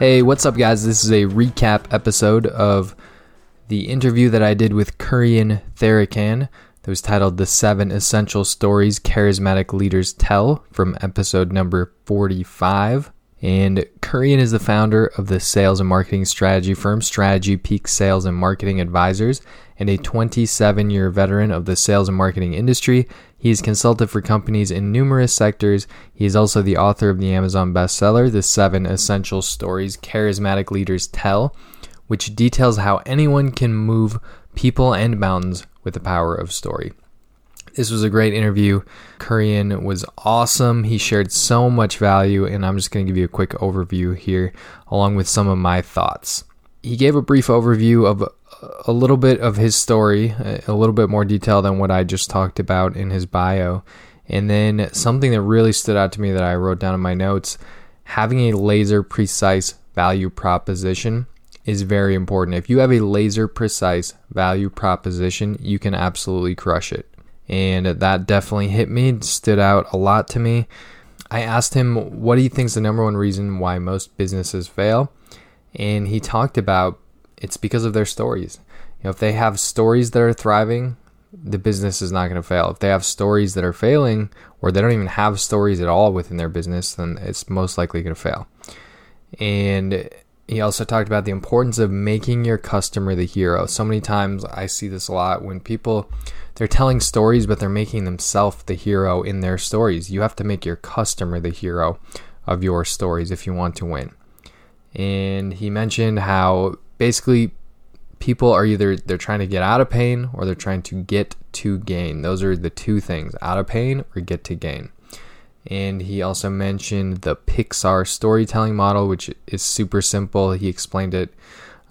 Hey, what's up, guys? This is a recap episode of the interview that I did with Kurian Tharakan that was titled The Seven Essential Stories Charismatic Leaders Tell from episode number 45. And Kurian is the founder of the sales and marketing strategy firm Strategy Peak Sales and Marketing Advisors and a 27 year veteran of the sales and marketing industry. He has consulted for companies in numerous sectors. He is also the author of the Amazon bestseller, The Seven Essential Stories Charismatic Leaders Tell, which details how anyone can move people and mountains with the power of story. This was a great interview. Kurian was awesome. He shared so much value, and I'm just going to give you a quick overview here, along with some of my thoughts. He gave a brief overview of uh, a little bit of his story, a little bit more detail than what I just talked about in his bio. And then something that really stood out to me that I wrote down in my notes having a laser precise value proposition is very important. If you have a laser precise value proposition, you can absolutely crush it and that definitely hit me, stood out a lot to me. I asked him what he thinks the number one reason why most businesses fail, and he talked about it's because of their stories. You know, if they have stories that are thriving, the business is not going to fail. If they have stories that are failing, or they don't even have stories at all within their business, then it's most likely going to fail. And he also talked about the importance of making your customer the hero. So many times I see this a lot when people they're telling stories, but they're making themselves the hero in their stories. You have to make your customer the hero of your stories if you want to win. And he mentioned how basically people are either they're trying to get out of pain or they're trying to get to gain. Those are the two things out of pain or get to gain. And he also mentioned the Pixar storytelling model, which is super simple. He explained it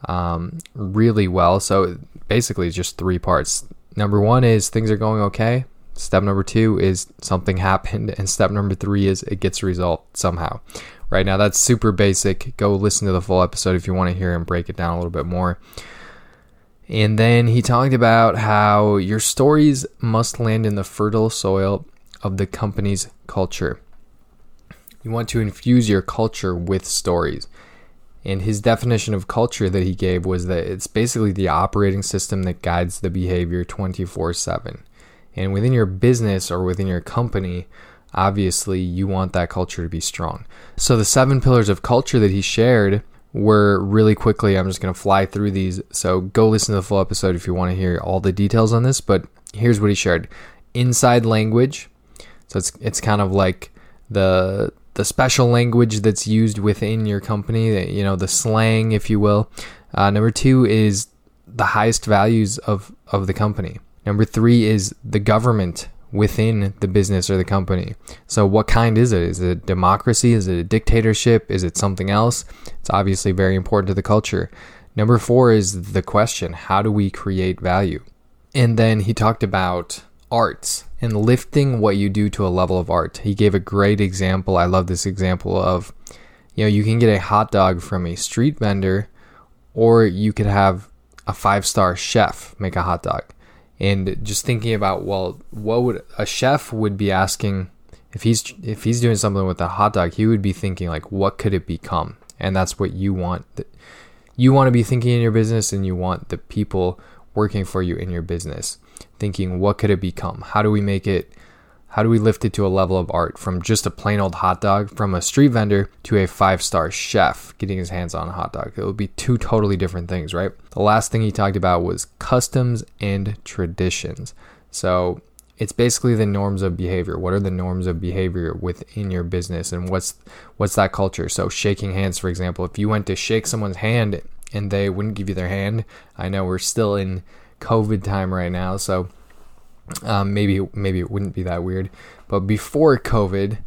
um, really well. So basically, it's just three parts Number one is things are going okay. Step number two is something happened. And step number three is it gets resolved somehow. Right now, that's super basic. Go listen to the full episode if you want to hear him break it down a little bit more. And then he talked about how your stories must land in the fertile soil of the company's culture. You want to infuse your culture with stories. And his definition of culture that he gave was that it's basically the operating system that guides the behavior 24 7. And within your business or within your company, obviously you want that culture to be strong. So the seven pillars of culture that he shared were really quickly, I'm just going to fly through these. So go listen to the full episode if you want to hear all the details on this. But here's what he shared inside language. So it's, it's kind of like the the special language that's used within your company, you know, the slang, if you will. Uh, number two is the highest values of, of the company. Number three is the government within the business or the company. So, what kind is it? Is it democracy? Is it a dictatorship? Is it something else? It's obviously very important to the culture. Number four is the question how do we create value? And then he talked about arts and lifting what you do to a level of art. He gave a great example. I love this example of, you know, you can get a hot dog from a street vendor, or you could have a five star chef make a hot dog. And just thinking about, well, what would a chef would be asking if he's if he's doing something with a hot dog, he would be thinking like, what could it become? And that's what you want. You want to be thinking in your business, and you want the people working for you in your business thinking, what could it become? How do we make it? How do we lift it to a level of art from just a plain old hot dog from a street vendor to a five star chef getting his hands on a hot dog? It would be two totally different things, right? The last thing he talked about was customs and traditions. So it's basically the norms of behavior. What are the norms of behavior within your business and what's what's that culture? So shaking hands, for example, if you went to shake someone's hand and they wouldn't give you their hand, I know we're still in COVID time right now, so um, maybe maybe it wouldn't be that weird. But before COVID,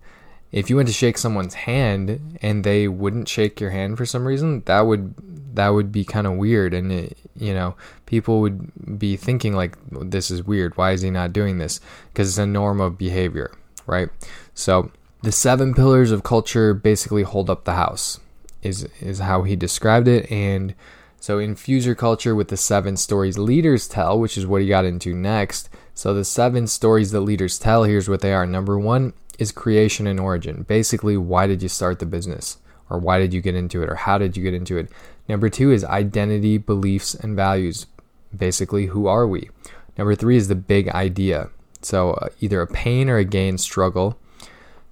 if you went to shake someone's hand and they wouldn't shake your hand for some reason, that would that would be kind of weird. And it, you know people would be thinking like this is weird. Why is he not doing this? Because it's a norm of behavior right? So the seven pillars of culture basically hold up the house is is how he described it. And so infuse your culture with the seven stories leaders tell which is what he got into next so the seven stories that leaders tell here's what they are. Number 1 is creation and origin. Basically why did you start the business? Or why did you get into it? Or how did you get into it? Number 2 is identity beliefs and values. Basically who are we? Number 3 is the big idea. So uh, either a pain or a gain struggle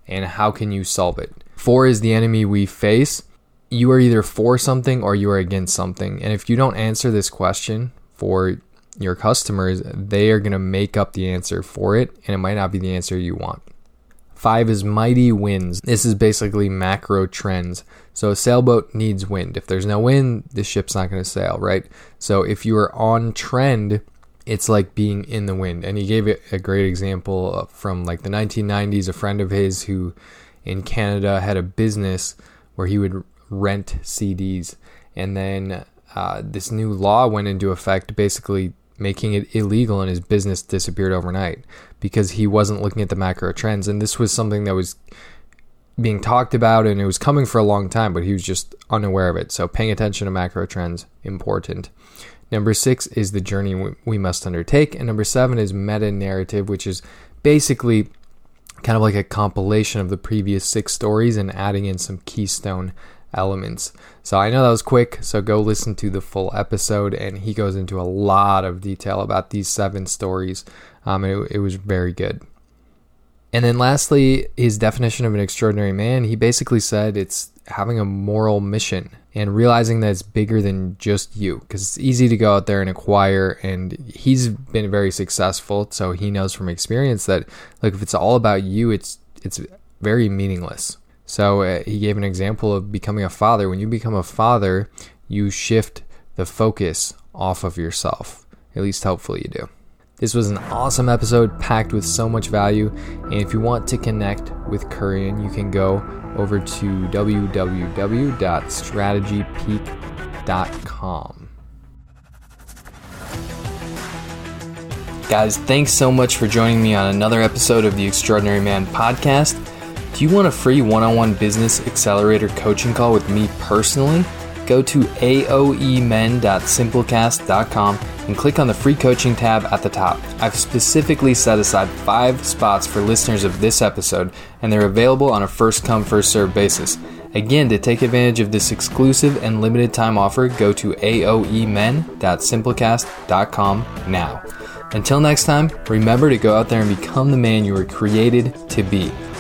and how can you solve it? Four is the enemy we face. You are either for something or you are against something. And if you don't answer this question for your customers, they are going to make up the answer for it, and it might not be the answer you want. Five is mighty winds. This is basically macro trends. So a sailboat needs wind. If there's no wind, the ship's not going to sail, right? So if you are on trend, it's like being in the wind. And he gave it a great example from like the 1990s. A friend of his who in Canada had a business where he would rent CDs, and then uh, this new law went into effect, basically making it illegal, and his business disappeared overnight because he wasn't looking at the macro trends. And this was something that was being talked about and it was coming for a long time, but he was just unaware of it. So paying attention to macro trends important. Number six is the journey we must undertake. And number seven is meta narrative, which is basically kind of like a compilation of the previous six stories and adding in some keystone elements. So I know that was quick, so go listen to the full episode, and he goes into a lot of detail about these seven stories. Um, it, it was very good. And then lastly, his definition of an extraordinary man, he basically said it's having a moral mission and realizing that it's bigger than just you because it's easy to go out there and acquire and he's been very successful so he knows from experience that like if it's all about you it's it's very meaningless so uh, he gave an example of becoming a father when you become a father you shift the focus off of yourself at least hopefully you do this was an awesome episode packed with so much value. And if you want to connect with Kurian, you can go over to www.strategypeak.com. Guys, thanks so much for joining me on another episode of the Extraordinary Man podcast. Do you want a free one on one business accelerator coaching call with me personally? Go to aoemen.simplecast.com and click on the free coaching tab at the top. I've specifically set aside five spots for listeners of this episode, and they're available on a first come, first served basis. Again, to take advantage of this exclusive and limited time offer, go to aoemen.simplecast.com now. Until next time, remember to go out there and become the man you were created to be.